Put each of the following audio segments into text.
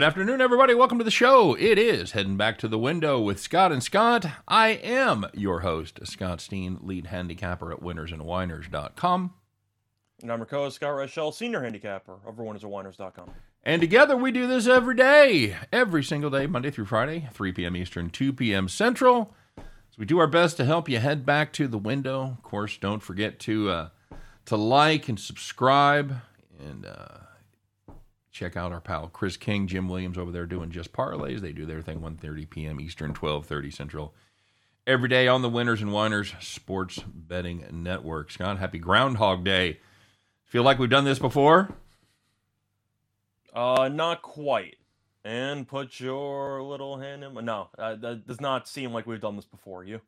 Good afternoon, everybody. Welcome to the show. It is Heading Back to the Window with Scott and Scott. I am your host, Scott Steen, lead handicapper at winnersandwhiners.com. And I'm your co-host, Scott Rochelle, senior handicapper over winnersandwhiners.com. And together we do this every day, every single day, Monday through Friday, 3 p.m. Eastern, 2 p.m. Central. So we do our best to help you head back to the window. Of course, don't forget to uh, to like and subscribe and uh, check out our pal Chris King, Jim Williams over there doing just parlays. They do their thing 1:30 p.m. Eastern, 12:30 Central. Every day on the Winners and Whiners Sports Betting Network. Scott, happy Groundhog Day. Feel like we've done this before? Uh, not quite. And put your little hand in. No, uh, that does not seem like we've done this before. You?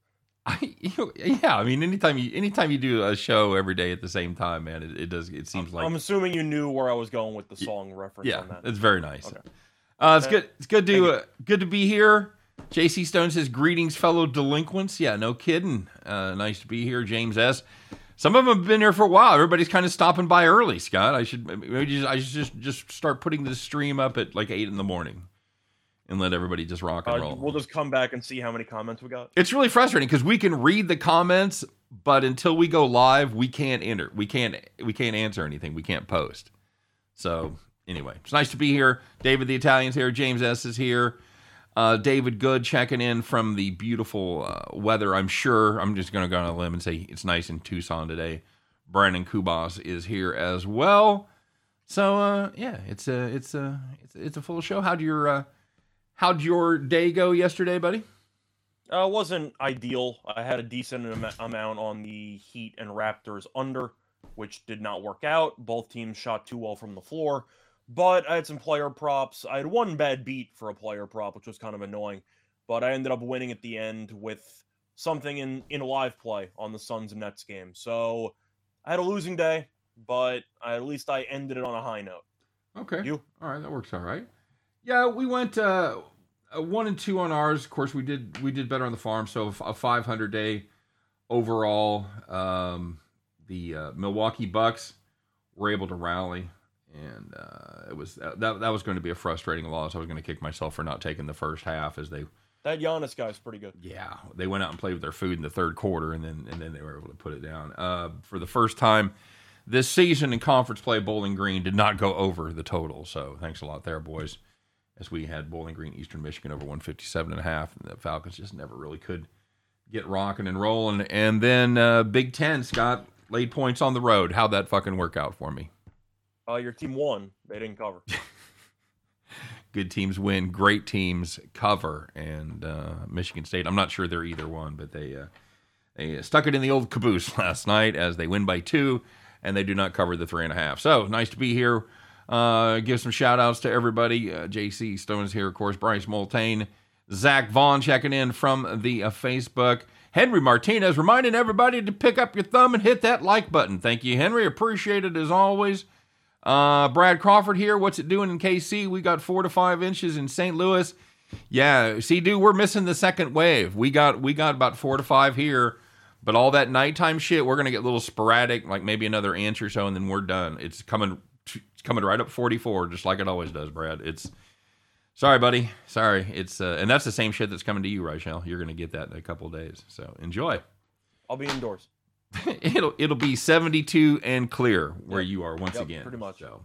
I, you, yeah, I mean, anytime you anytime you do a show every day at the same time, man, it, it does. It seems like I'm assuming you knew where I was going with the song reference. yeah, on that. it's very nice. Okay. Uh, it's Okay. good. It's good to uh, good to be here. JC Stone says greetings, fellow delinquents. Yeah, no kidding. Uh, nice to be here, James S. Some of them have been here for a while. Everybody's kind of stopping by early, Scott. I should maybe just, I should just just start putting this stream up at like eight in the morning, and let everybody just rock and Uh, roll. we'll just come back and see how many comments we got. it's really frustrating because we can read the comments, but until we go live, we can't enter. We can't we can't answer anything. We can't post. So anyway, it's nice to be here. David the Italian's here. James S is here. Uh, David Good checking in from the beautiful uh, weather. I'm sure. I'm just going to go on a limb and say it's nice in Tucson today. Brandon Kubas is here as well. So uh, yeah, it's a it's a it's, it's a full show. How do your uh, how'd your day go yesterday, buddy? Uh, it wasn't ideal. I had a decent am- amount on the Heat and Raptors under, which did not work out. Both teams shot too well from the floor, but I had some player props. I had one bad beat for a player prop, which was kind of annoying, but I ended up winning at the end with something in in live play on the Suns and Nets game. So I had a losing day, but I, at least I ended it on a high note. Okay. You? All right, that works all right. Yeah, we went uh, uh, one and two on ours. Of course, we did we did better on the farm, so a 500 day overall. Um, the uh, Milwaukee Bucks were able to rally, and uh, it was that that was going to be a frustrating loss. I was going to kick myself for not taking the first half as they That Giannis guy's pretty good. yeah, they went out and played with their food in the third quarter, and then and then they were able to put it down. Uh, for the first time this season in conference play, Bowling Green did not go over the total. So thanks a lot there, boys. As we had Bowling Green, Eastern Michigan over 157 and a half, and the Falcons just never really could get rocking and rolling. And then uh, Big Ten, Scott laid points on the road. How'd that fucking work out for me? Uh, your team won. They didn't cover. good teams win, great teams cover, and uh, Michigan State. I'm not sure they're either one, but they uh, they stuck it in the old caboose last night as they win by two, and they do not cover the three and a half. So nice to be here. Uh, give some shout outs to everybody. Uh, JC Stone's here, of course. Bryce Multane, Zach Vaughn checking in from the uh, Facebook. Henry Martinez reminding everybody to pick up your thumb and hit that like button. Thank you, Henry. Appreciate it as always. Uh, Brad Crawford here. What's it doing in KC? We got four to five inches in St. Louis. Yeah, see, dude, we're missing the second wave. We got we got about four to five here, but all that nighttime shit, we're gonna get a little sporadic, like maybe another inch or so, and then we're done. It's coming, it's coming right up forty four, just like it always does, Brad. It's sorry, buddy, sorry. It's uh, and that's the same shit that's coming to you, Rachel. You're gonna get that in a couple days, so enjoy. I'll be indoors. it'll it'll be 72 and clear where Yep. you are once Yep, again. pretty much. So,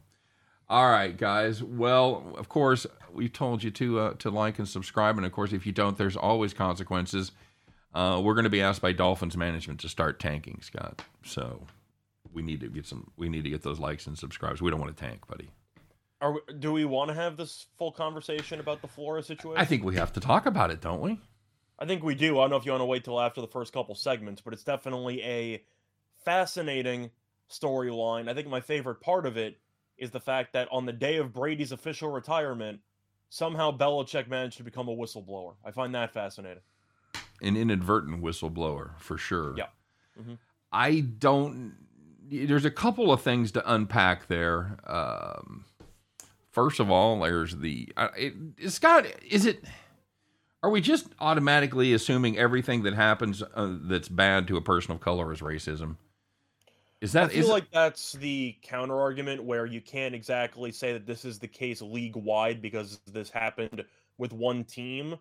all right, guys. Well, of course, we told you to uh, to like and subscribe, and of course, if you don't, there's always consequences. Uh, we're going to be asked by Dolphins management to start tanking, Scott. So we need to get some. We need to get those likes and subscribes. We don't want to tank, buddy. Are we, do we want to have this full conversation about the Flores situation? I think we have to talk about it, don't we? I think we do. I don't know if you want to wait till after the first couple segments, but it's definitely a fascinating storyline. I think my favorite part of it is the fact that on the day of Brady's official retirement, somehow Belichick managed to become a whistleblower. I find that fascinating. An inadvertent whistleblower for sure. Yeah. Mhm. I don't. There's a couple of things to unpack there. Um, first of all, there's the uh, it, Scott. Is it? Are we just automatically assuming everything that happens uh, that's bad to a person of color is racism? Is that I feel is like that's the counter argument where you can't exactly say that this is the case league wide because this happened with one team.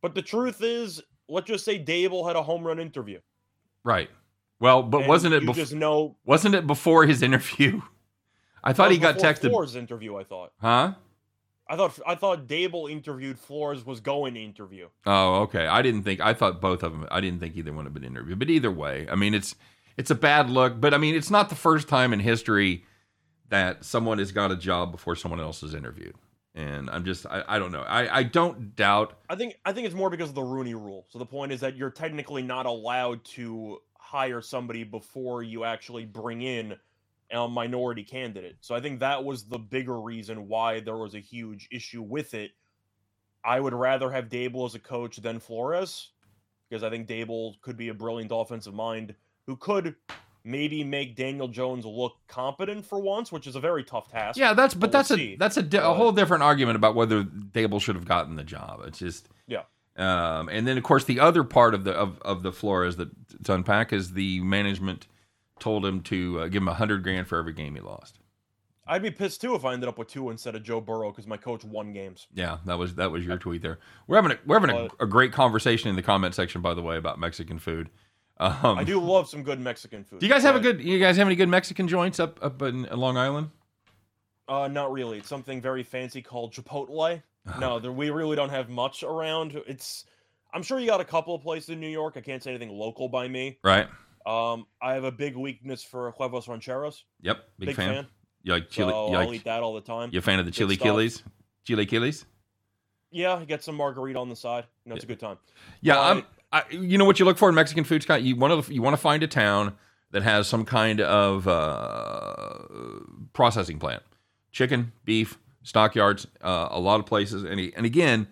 But the truth is, let's just say Daboll had a home run interview. right? Well, but and wasn't it you bef- just know wasn't it before his interview? I thought he got before texted, Flores interview. I thought. huh? I thought I thought Daboll interviewed Flores was going to interview. Oh, okay. I didn't think. I thought both of them. I didn't think either one had been interviewed. But either way, I mean, it's it's a bad look. But I mean, it's not the first time in history that someone has got a job before someone else is interviewed. And I'm just, I, I don't know. I, I don't doubt. I think I think it's more because of the Rooney Rule. So the point is that you're technically not allowed to hire somebody before you actually bring in a minority candidate. So I think that was the bigger reason why there was a huge issue with it. I would rather have Daboll as a coach than Flores because I think Daboll could be a brilliant offensive mind who could maybe make Daniel Jones look competent for once, which is a very tough task. Yeah, that's, but But we'll that's a see. that's a, di- a whole different argument about whether Daboll should have gotten the job. It's just. Um, and then of course the other part of the of, of the Flores that to unpack is the management told him to uh, give him a hundred grand for every game he lost. I'd be pissed too if I ended up with two instead of Joe Burrow because my coach won games. Yeah, that was that was your tweet there. We're having a, we're having a, a great conversation in the comment section, by the way, about Mexican food. Um, I do love some good Mexican food. Do you guys have a good? You guys have any good Mexican joints up up in Long Island? Uh, not really. It's something very fancy called Chipotle. No, there, we really don't have much around. It's. I'm sure you got a couple of places in New York. I can't say anything local by me. Right. Um, I have a big weakness for huevos rancheros. Yep. Big, Big, fan. fan. You like chili? so you I'll eat that all the time. You're a fan of the Good chilaquiles? Chili killies? Yeah, get some margarita on the side. You know, it's a good time. Yeah, I'm. I, you know what you look for in Mexican food, Scott? You want to you want to find a town that has some kind of uh, processing plant, chicken, beef, stockyards, uh, a lot of places, and and again,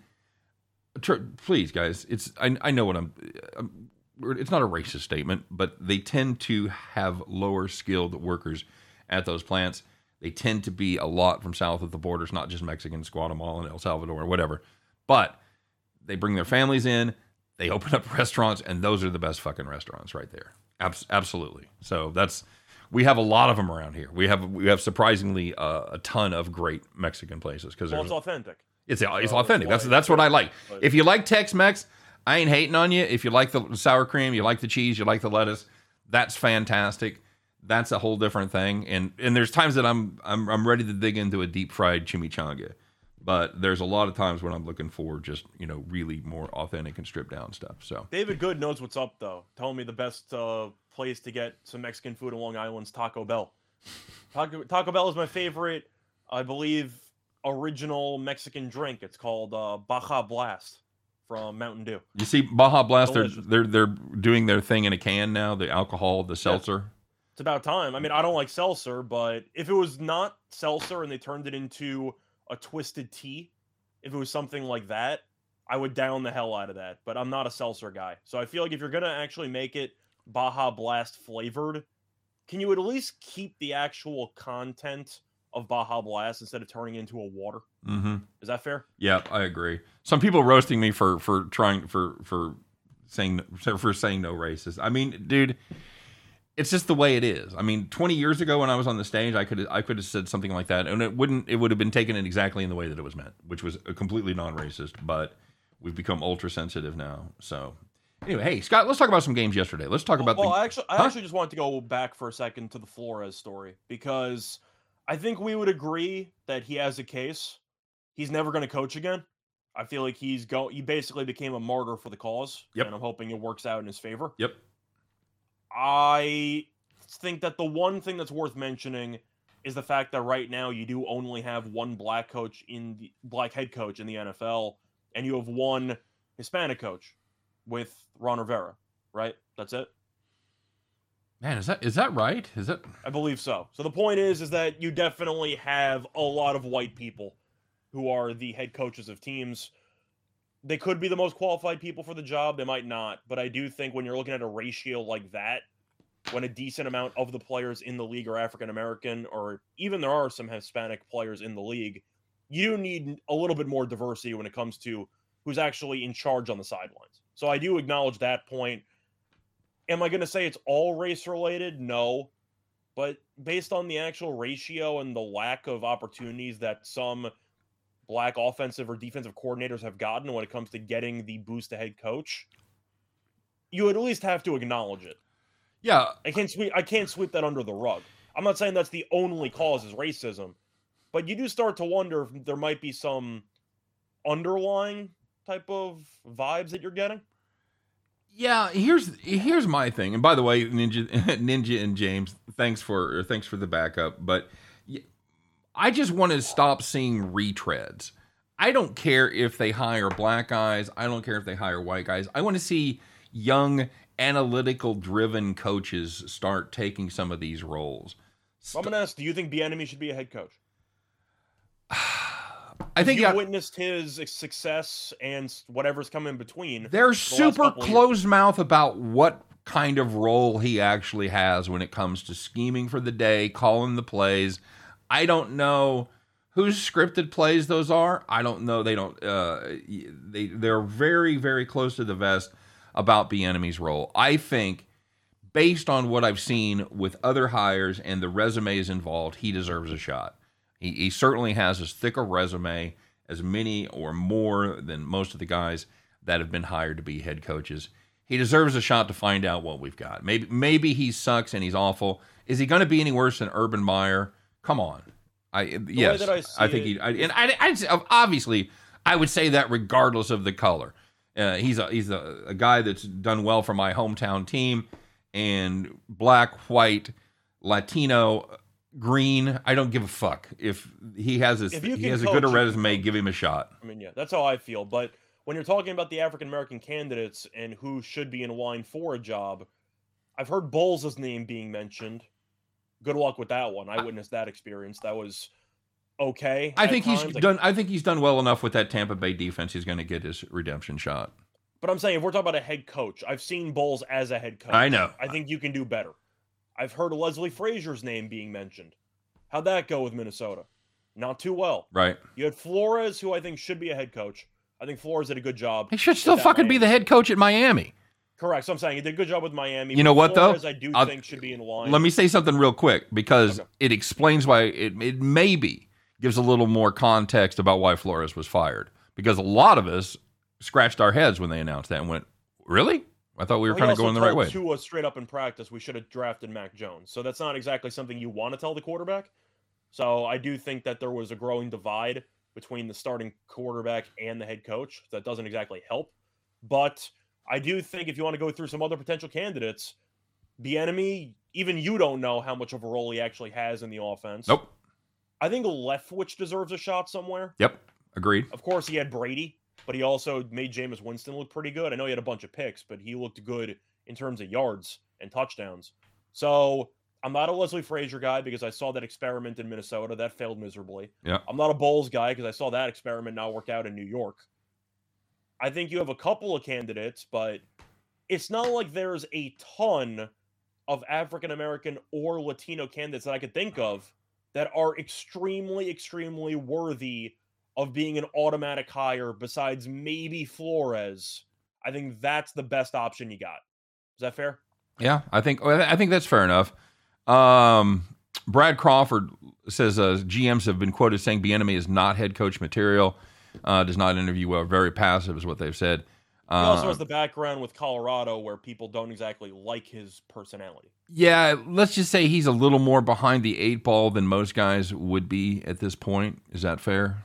tr- please, guys, it's I, I know what I'm. I'm it's not a racist statement, but they tend to have lower skilled workers at those plants. They tend to be a lot from south of the borders, not just Mexicans, Guatemala, and El Salvador, or whatever. But they bring their families in, they open up restaurants, and those are the best fucking restaurants right there. Abs- absolutely. So that's we have a lot of them around here. We have we have surprisingly uh, a ton of great Mexican places because Well, it's authentic. it's it's So authentic. that's That's what I like. If you like Tex Mex, I ain't hating on you. If you like the sour cream, you like the cheese, you like the lettuce, that's fantastic. That's a whole different thing. And and there's times that I'm I'm I'm ready to dig into a deep fried chimichanga. But there's a lot of times when I'm looking for just, you know, really more authentic and stripped down stuff. So David Good knows what's up, though. Telling me the best uh, place to get some Mexican food in Long Island's Taco Bell. Taco, Taco Bell is my favorite, I believe, original Mexican drink. It's called uh, Baja Blast from Mountain Dew. you see Baja Blast, they're, they're they're doing their thing in a can now, the alcohol, the seltzer. It's about time. I mean, I don't like seltzer, but if it was not seltzer and they turned it into a twisted tea, if it was something like that, I would down the hell out of that. But I'm not a seltzer guy. So I feel like if you're going to actually make it Baja Blast flavored, can you at least keep the actual content of Baja Blast instead of turning into a water? Mm-hmm. Is that fair? Yeah, I agree. Some people roasting me for for trying for for saying for saying no racist. I mean, dude, it's just the way it is. I mean, 20 years ago when I was on the stage, I could I could have said something like that, and it wouldn't it would have been taken in exactly in the way that it was meant, which was a completely non-racist. But we've become ultra sensitive now. So anyway, hey Scott, let's talk about some games yesterday. Let's talk about well, the I actually, I Huh? actually just wanted to go back for a second to the Flores story because I think we would agree that he has a case. He's never going to coach again. I feel like he's go. He basically became a martyr for the cause, Yep. and I'm hoping it works out in his favor. Yep. I think that the one thing that's worth mentioning is the fact that right now you do only have one black coach in the black head coach in the NFL, and you have one Hispanic coach with Ron Rivera. Right? That's it. man. Is that is that right? Is that I believe so. So the point is, is that you definitely have a lot of white people who are the head coaches of teams. They could be the most qualified people for the job. They might not, but I do think when you're looking at a ratio like that, when a decent amount of the players in the league are African American, or even there are some Hispanic players in the league, you need a little bit more diversity when it comes to who's actually in charge on the sidelines. So I do acknowledge that point. Am I going to say it's all race related? No. but based on the actual ratio and the lack of opportunities that some black offensive or defensive coordinators have gotten when it comes to getting the boost to head coach, you at least have to acknowledge it. Yeah, I can't sweep I can't sweep that under the rug. I'm not saying that's the only cause is racism, but you do start to wonder if there might be some underlying type of vibes that you're getting. Yeah, here's here's my thing. And by the way, Ninja Ninja and James, thanks for thanks for the backup, but I just want to stop seeing retreads. I don't care if they hire black guys, I don't care if they hire white guys. I want to see young analytical driven coaches start taking some of these roles. I'm gonna ask: Do you think Bieniemy should be a head coach? I think you yeah, witnessed his success and whatever's come in between. they're last super couple of years. closed mouth about what kind of role he actually has when it comes to scheming for the day, calling the plays. I don't know whose scripted plays those are. I don't know. They don't. Uh, they they're very very close to the vest about Bieniemy's role. I think, based on what I've seen with other hires and the resumes involved, he deserves a shot. He, he certainly has as thick a resume as many or more than most of the guys that have been hired to be head coaches. He deserves a shot to find out what we've got. Maybe maybe he sucks and he's awful. Is he going to be any worse than Urban Meyer? Come on. I yes, that I I, think it he. I, and I, I obviously I would say that regardless of the color. Uh, he's a he's a, a guy that's done well for my hometown team, and black, white, Latino, green. I don't give a fuck if he has his If he has a good resume. Give him a shot. I mean, yeah, that's how I feel. But when you're talking about the African American candidates and who should be in line for a job, I've heard Bowles' name being mentioned. Good luck with that one. I witnessed that experience. That was okay. I think he's. Like, done. I think he's done well enough with that Tampa Bay defense. He's going to get his redemption shot. But I'm saying if we're talking about a head coach, I've seen Bowles as a head coach. I know. I think you can do better. I've heard Leslie Frazier's name being mentioned. How'd that go with Minnesota? Not too well. Right. You had Flores, who I think should be a head coach. I think Flores did a good job. He should still that fucking be the head coach at Miami. Correct. So I'm saying he did a good job with Miami. You know but what, though? I do I'll- think should be in line. Let me say something real quick because Okay. it explains why it, it maybe gives a little more context about why Flores was fired. Because a lot of us scratched our heads when they announced that and went, "Really? I thought we were kind of going the right way." Tua straight up in practice, we should have drafted Mac Jones. So that's not exactly something you want to tell the quarterback. So I do think that there was a growing divide between the starting quarterback and the head coach. That doesn't exactly help. But I do think if you want to go through some other potential candidates, Bieniemy, even you don't know how much of a role he actually has in the offense. Nope. I think Leftwich deserves a shot somewhere. Yep. Agreed. Of course, he had Brady, but he also made Jameis Winston look pretty good. I know he had a bunch of picks, but he looked good in terms of yards and touchdowns. So I'm not a Leslie Frazier guy because I saw that experiment in Minnesota that failed miserably. Yeah. I'm not a Bowles guy because I saw that experiment not work out in New York. I think you have a couple of candidates, but it's not like there's a ton of African American or Latino candidates that I could think of that are extremely, extremely worthy of being an automatic hire besides maybe Flores. I think that's the best option you got. Is that fair? Yeah, I think I think that's fair enough. Um, Brad Crawford says uh, GMs have been quoted saying Bieniemy is not head coach material. Uh, does not interview well. Very passive is what they've said. He also Uh, has the background with Colorado where people don't exactly like his personality. yeah, let's just say he's a little more behind the eight ball than most guys would be at this point. Is that fair?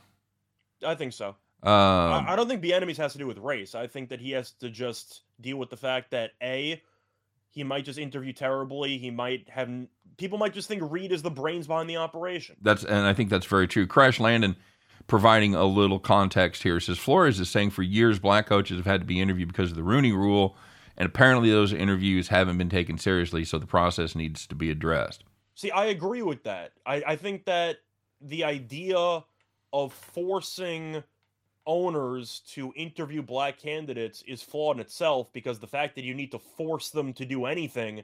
I think so. Um, I, I don't think Bieniemy's has to do with race. I think that he has to just deal with the fact that a he might just interview terribly. He might have people might just think Reid is the brains behind the operation. That's and I think that's very true. Crash Landon providing a little context here says Flores is saying for years black coaches have had to be interviewed because of the Rooney Rule, and apparently those interviews haven't been taken seriously, so the process needs to be addressed. See, I agree with that. I, I think that the idea of forcing owners to interview black candidates is flawed in itself because the fact that you need to force them to do anything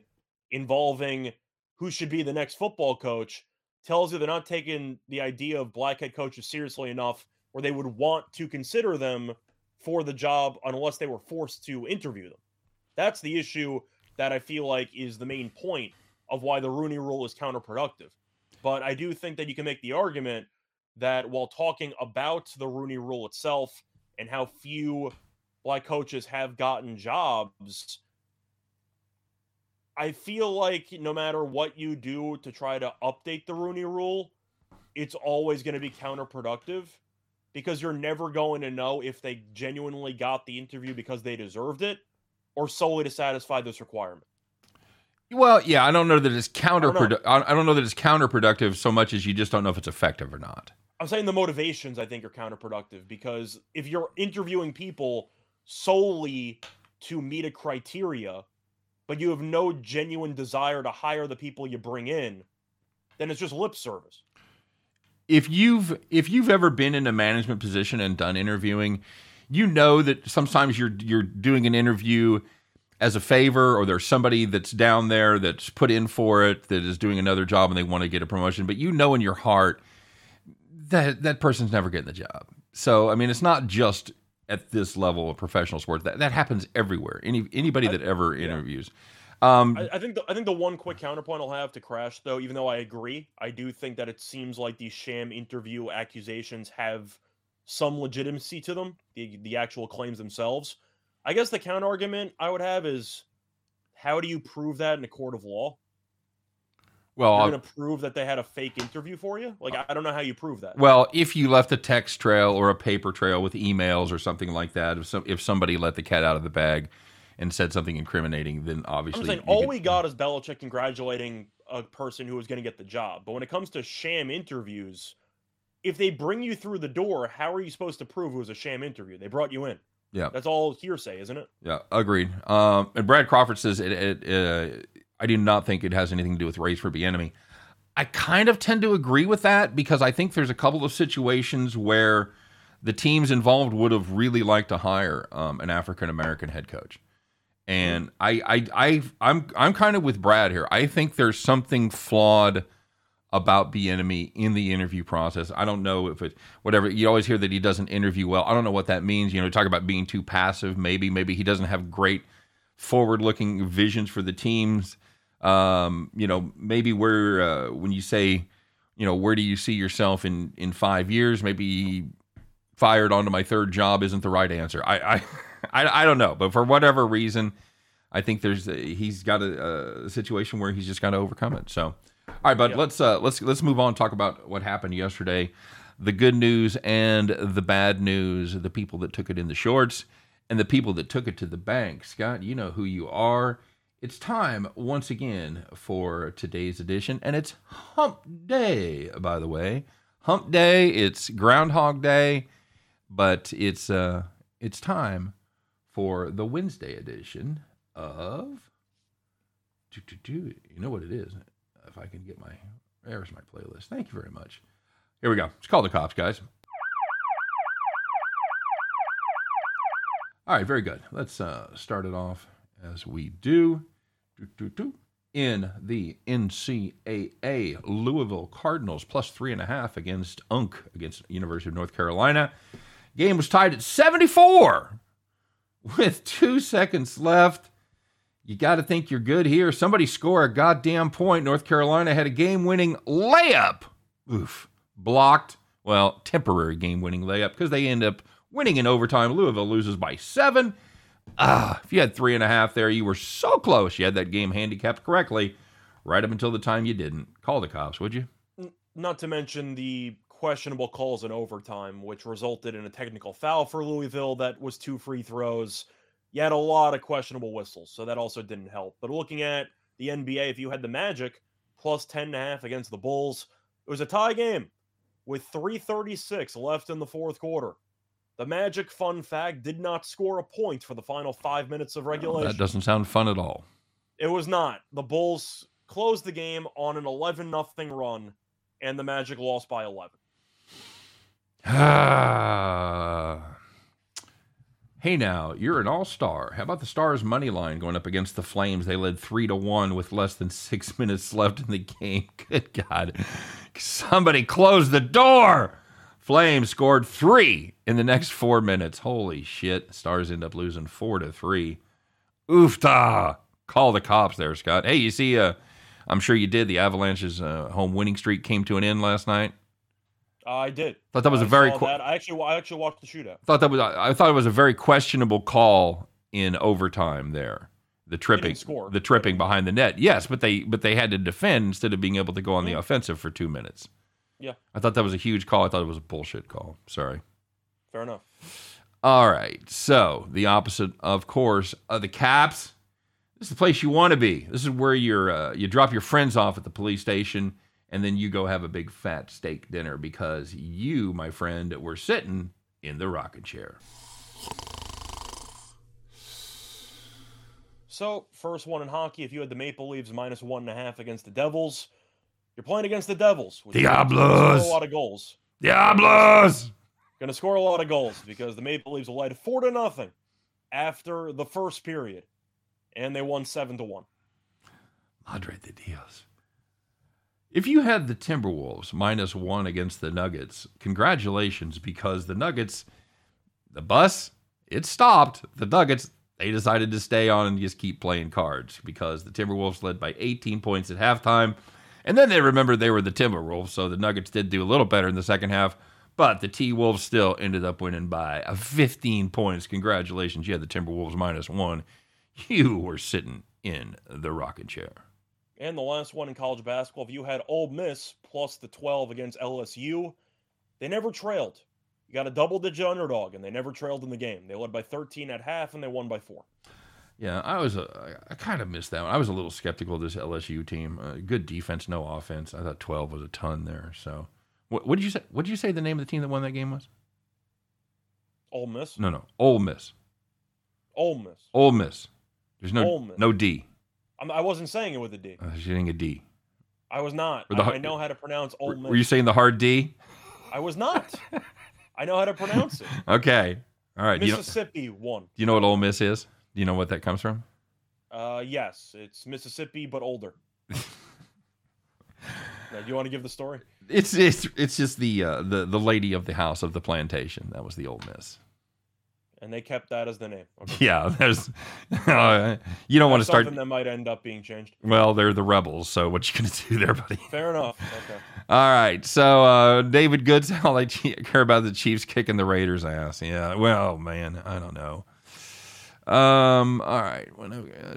involving who should be the next football coach tells you they're not taking the idea of black head coaches seriously enough where they would want to consider them for the job unless they were forced to interview them. That's the issue that I feel like is the main point of why the Rooney rule is counterproductive. But I do think that you can make the argument that while talking about the Rooney rule itself and how few black coaches have gotten jobs, I feel like no matter what you do to try to update the Rooney rule, it's always going to be counterproductive because you're never going to know if they genuinely got the interview because they deserved it or solely to satisfy this requirement. Well, yeah, I don't know that it's counterproductive. I, I don't know that it's counterproductive so much as you just don't know if it's effective or not. I'm saying the motivations I think are counterproductive because if you're interviewing people solely to meet a criteria, but you have no genuine desire to hire the people you bring in, then it's just lip service. If you've if you've ever been in a management position and done interviewing, you know that sometimes you're you're doing an interview as a favor or there's somebody that's down there that's put in for it that is doing another job and they want to get a promotion, but you know in your heart that that person's never getting the job. So I mean, it's not just at this level of professional sports. That that happens everywhere. Any anybody that ever interviews. Um, I, I, think the, I think the one quick counterpoint I'll have to Crash though, even though I agree, I do think that it seems like these sham interview accusations have some legitimacy to them, the the actual claims themselves. I guess the counter argument I would have is, how do you prove that in a court of law? Well, you're going to prove that they had a fake interview for you? Like, I don't know how you prove that. Well, if you left a text trail or a paper trail with emails or something like that, if some, if somebody let the cat out of the bag and said something incriminating, then obviously. I'm saying all could, we got is Belichick congratulating a person who was going to get the job. But when it comes to sham interviews, if they bring you through the door, how are you supposed to prove it was a sham interview? They brought you in. Yeah, that's all hearsay, isn't it? Yeah, agreed. Um, and Brad Crawford says it, it, uh, I do not think it has anything to do with race for Bieniemy. I kind of tend to agree with that because I think there's a couple of situations where the teams involved would have really liked to hire um, an African American head coach. And I, I, I, I'm, I'm kind of with Brad here. I think there's something flawed about Bieniemy in the interview process. I don't know if it, whatever. You always hear that he doesn't interview well. I don't know what that means. You know, talk about being too passive. Maybe, maybe he doesn't have great forward-looking visions for the teams. Um, you know, maybe where uh, when you say, you know, where do you see yourself in in five years? Maybe fired onto my third job isn't the right answer. I I I, I don't know, but for whatever reason, I think there's a, he's got a, a, situation where he's just got to overcome it. So, all right, but yeah. let's uh, let's let's move on and talk about what happened yesterday. The good news and the bad news. The people that took it in the shorts and the people that took it to the bank. Scott, you know who you are. It's time once again for today's edition, and it's Hump Day, by the way. Hump Day. It's Groundhog Day, but it's uh, it's time for the Wednesday edition of. You know what it is? If I can get my there's my playlist. Thank you very much. Here we go. It's called the cops, guys. All right, very good. Let's uh, start it off as we do in the NCAA. Louisville Cardinals plus three and a half against UNC against University of North Carolina. Game was tied at 74 with two seconds left. You got to think you're good here. Somebody score a goddamn point. North Carolina had a game winning layup. Oof. Blocked. Well, temporary game winning layup because they end up winning in overtime. Louisville loses by seven. Ah, if you had three and a half there, you were so close. You had that game handicapped correctly right up until the time you didn't. Call the cops, would you? Not to mention the questionable calls in overtime, which resulted in a technical foul for Louisville that was two free throws. You had a lot of questionable whistles, so that also didn't help. But looking at the NBA, if you had the Magic plus 10 and a half against the Bulls, it was a tie game with 336 left in the fourth quarter. The Magic, fun fact, did not score a point for the final five minutes of regulation. that doesn't sound fun at all. It was not. The Bulls closed the game on an 11 nothing run, and the Magic lost by 11. hey now, you're an all-star. How about the Stars money line going up against the Flames? They led three to one with less than six minutes left in the game. Good God. Somebody close the door. Flames scored three in the next four minutes. Holy shit. Stars end up losing four to three. Oofta. Call the cops there, Scott. Hey, you see uh I'm sure you did. The Avalanche's uh, home winning streak came to an end last night. I did. Thought that was I a very qu-. I actually I actually watched the shootout. thought that was I thought it was a very questionable call in overtime there. The tripping, score. the tripping behind the net. Yes, but they but they had to defend instead of being able to go on the Mhm. offensive for two minutes. Yeah. I thought that was a huge call. I thought it was a bullshit call. Sorry. Fair enough. All right. So the opposite, of course, of the Caps. This is the place you want to be. This is where you're uh, you drop your friends off at the police station, and then you go have a big fat steak dinner because you, my friend, were sitting in the rocking chair. So, first one in hockey, if you had the Maple Leafs minus one and a half against the Devils, you're playing against the Devils. which means you're gonna Diablos! A lot of goals. Diablos! Going to score a lot of goals because the Maple Leafs will lead four to nothing after the first period, and they won seven to one. Madre de Dios. If you had the Timberwolves minus one against the Nuggets, congratulations because the Nuggets, the bus, it stopped. The Nuggets, they decided to stay on and just keep playing cards because the Timberwolves led by 18 points at halftime. And then they remembered they were the Timberwolves, so the Nuggets did do a little better in the second half. But the T Wolves still ended up winning by uh, 15 points. Congratulations. You had the Timberwolves minus one. You were sitting in the rocking chair. And the last one in college basketball, if you had Ole Miss plus the 12 against LSU, they never trailed. You got a double digit underdog, and they never trailed in the game. They led by 13 at half, and they won by four. Yeah, I was. Uh, I kind of missed that one. I was a little skeptical of this LSU team. Uh, good defense, no offense. I thought twelve was a ton there. So, what, what did you say? What did you say the name of the team that won that game was? Ole Miss? No, no, Ole Miss. Ole Miss. Ole Miss. There's no no D. I'm, I wasn't saying it with a D. Uh, she's getting a D. I was not. The I, I know how to pronounce Ole Were, Miss. were you saying the hard D? I was not. I know how to pronounce it. Okay. All right. Mississippi you, know, do you know what Ole Miss is? Do you know what that comes from? Uh, yes, it's Mississippi, but older. Now, do you want to give the story? It's it's it's just the uh, the the lady of the house of the plantation. That was the old Miss. And they kept that as the name. Okay. Yeah. There's. uh, you don't want to start. something that might end up being changed. Well, they're the rebels. So what you gonna do there, buddy? Fair enough. Okay. All right. So uh, David Goods, all I care about the Chiefs kicking the Raiders' ass. Yeah. Well, man, I don't know. Um. All right.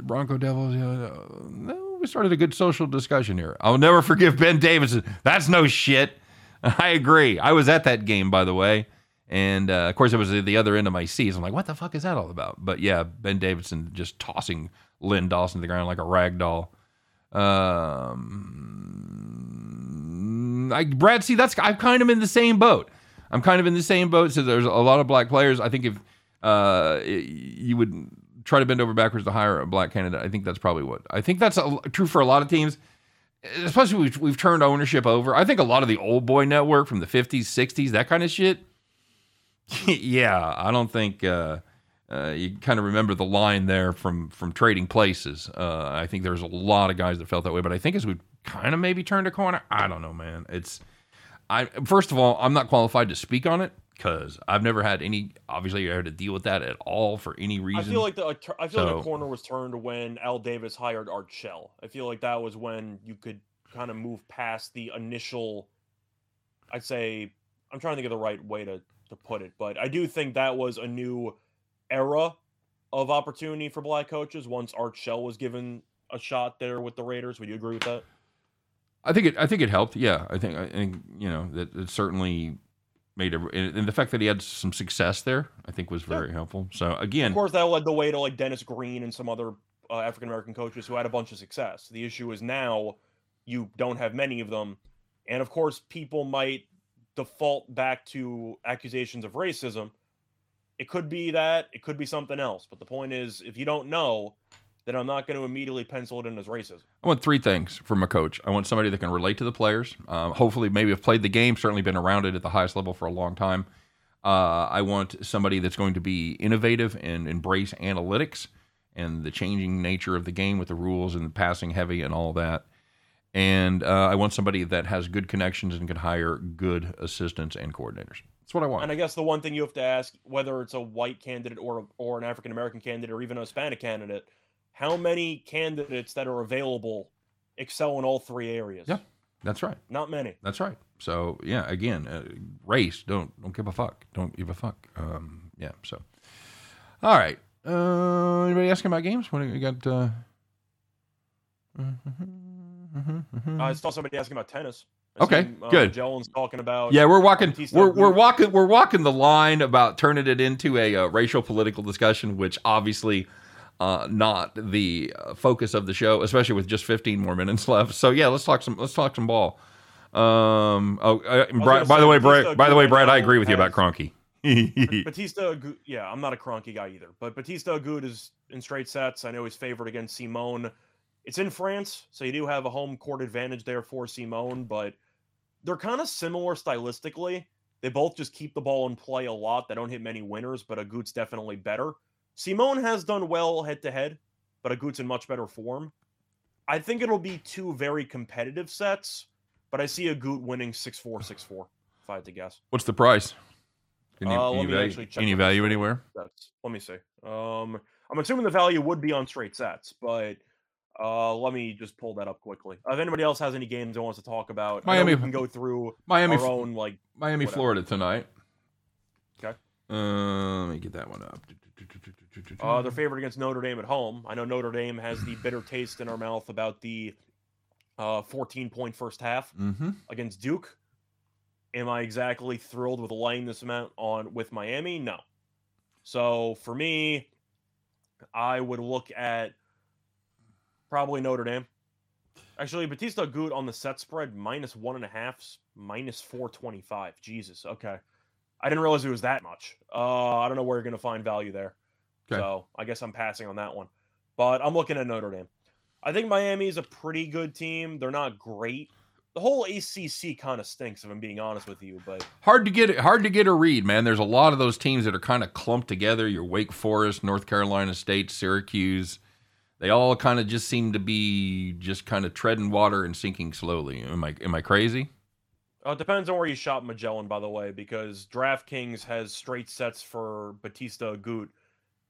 Bronco Devils. Uh, no, we started a good social discussion here. I'll never forgive Ben Davidson. That's no shit. I agree. I was at that game, by the way. And uh, of course, it was at the other end of my seats. I'm like, what the fuck is that all about? But yeah, Ben Davidson just tossing Len Dawson to the ground like a rag doll. Um, I, Brad, see, that's I'm kind of in the same boat. I'm kind of in the same boat. So there's a lot of black players. I think if uh, you would try to bend over backwards to hire a black candidate, I think that's probably what I think that's a, true for a lot of teams. Especially we've, we've turned ownership over. I think a lot of the old boy network from the 50s, 60s, that kind of shit. yeah, I don't think uh, uh, you kind of remember the line there from from Trading Places. Uh, I think there's a lot of guys that felt that way, but I think as we kind of maybe turned a corner, I don't know, man. It's I first of all, I'm not qualified to speak on it because I've never had any. Obviously, I had to deal with that at all for any reason. I feel like the I feel like the corner was turned when Al Davis hired Art Shell. I feel like that was when you could kind of move past the initial. I'd say I'm trying to think of the right way to to put it, but I do think that was a new era of opportunity for black coaches once Art Shell was given a shot there with the Raiders. Would you agree with that? I think it. I think it helped. Yeah, I think. I think you know that it certainly made a. And the fact that he had some success there, I think, was very helpful. So again, Of course, that led the way to like Dennis Green and some other uh, African American coaches who had a bunch of success. The issue is now you don't have many of them, and of course, people might default back to accusations of racism. It could be that, it could be something else. But the point is, if you don't know, then I'm not going to immediately pencil it in as racism. I want three things from a coach. I want somebody that can relate to the players. Um, hopefully, maybe have played the game, certainly been around it at the highest level for a long time. Uh, I want somebody that's going to be innovative and embrace analytics and the changing nature of the game with the rules and the passing heavy and all that. And uh, I want somebody that has good connections and can hire good assistants and coordinators. That's what I want. And I guess the one thing you have to ask, whether it's a white candidate or or an African American candidate or even a Hispanic candidate, how many candidates that are available excel in all three areas. Yeah. That's right. Not many. That's right. So yeah, again, uh, race. Don't don't give a fuck. Don't give a fuck. Um, yeah. So, all right. Uh, anybody asking about games? What do you got? Uh, I saw somebody asking about tennis. I Mm-hmm. Okay, seen, uh, good. Magellan's talking about. yeah, we're walking. Bautista We're we're walking. We're walking the line about turning it into a uh, racial political discussion, which obviously. Uh, not the uh, focus of the show, especially with just 15 more minutes left. So yeah, let's talk some. Let's talk some ball. Um. Oh, uh, Brad, by the way, Brad. By the way, Brad, I agree with you about Cronky. Bautista, yeah, I'm not a Cronky guy either, but Bautista Agut is in straight sets. I know he's favored against Simone. It's in France, so you do have a home court advantage there for Simone, but they're kind of similar stylistically. They both just keep the ball in play a lot. They don't hit many winners, but Agut's definitely better. Simone has done well head to head, but Agut's in much better form. I think it'll be two very competitive sets, but I see Agut winning 6 4 6 4, if I had to guess. What's the price? Can you, Uh, can you value, actually check any value anywhere? Let me see. Um, I'm assuming the value would be on straight sets, but uh, let me just pull that up quickly. If anybody else has any games they wants to talk about, Miami- we can go through Miami, our own like. Miami, whatever. Florida tonight. Okay. Uh, let me get that one up. Uh, they're favored against Notre Dame at home. I know Notre Dame has the bitter taste in our mouth about the uh, 14 point first half Mm-hmm. against Duke. Am I exactly thrilled with laying this amount on with Miami? No. So for me, I would look at probably Notre Dame. Actually, Bautista Agut on the set spread minus one and a half, minus four twenty five. Jesus, okay. I didn't realize it was that much. Uh, I don't know where you're going to find value there. Okay. So I guess I'm passing on that one. But I'm looking at Notre Dame. I think Miami is a pretty good team. They're not great. The whole ACC kind of stinks, if I'm being honest with you. But Hard to get hard to get a read, man. There's a lot of those teams that are kind of clumped together. Your Wake Forest, North Carolina State, Syracuse. They all kind of just seem to be just kind of treading water and sinking slowly. Am I am I crazy? Uh, it depends on where you shop Magellan, by the way, because DraftKings has straight sets for Bautista Agut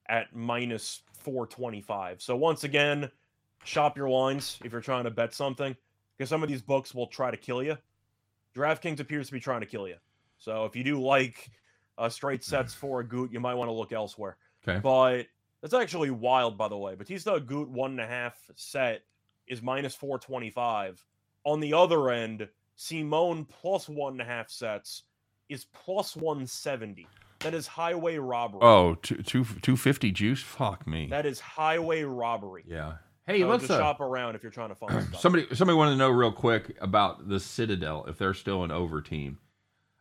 at minus 425. So once again, shop your lines if you're trying to bet something, because some of these books will try to kill you. DraftKings appears to be trying to kill you. So if you do like uh, straight sets for Agut, you might want to look elsewhere. Okay. But that's actually wild, by the way. Bautista Agut one and a half set is minus 425. On the other end, Simone plus one and a half sets is plus 170. That is highway robbery. Oh, two, two, 250 juice? Fuck me. That is highway robbery. yeah. Hey, So let's just uh, shop around if you're trying to find stuff. somebody somebody wanted to know real quick about the Citadel if they're still an over team.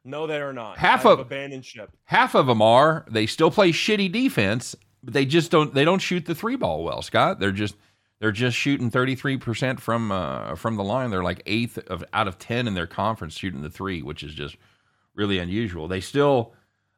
No, they are not. Half I of- abandoned ship. half of them are they still play shitty defense but they just don't they don't shoot the three ball well scott they're just they're just shooting 33% from uh from the line they're like eighth of out of 10 in their conference shooting the three which is just really unusual they still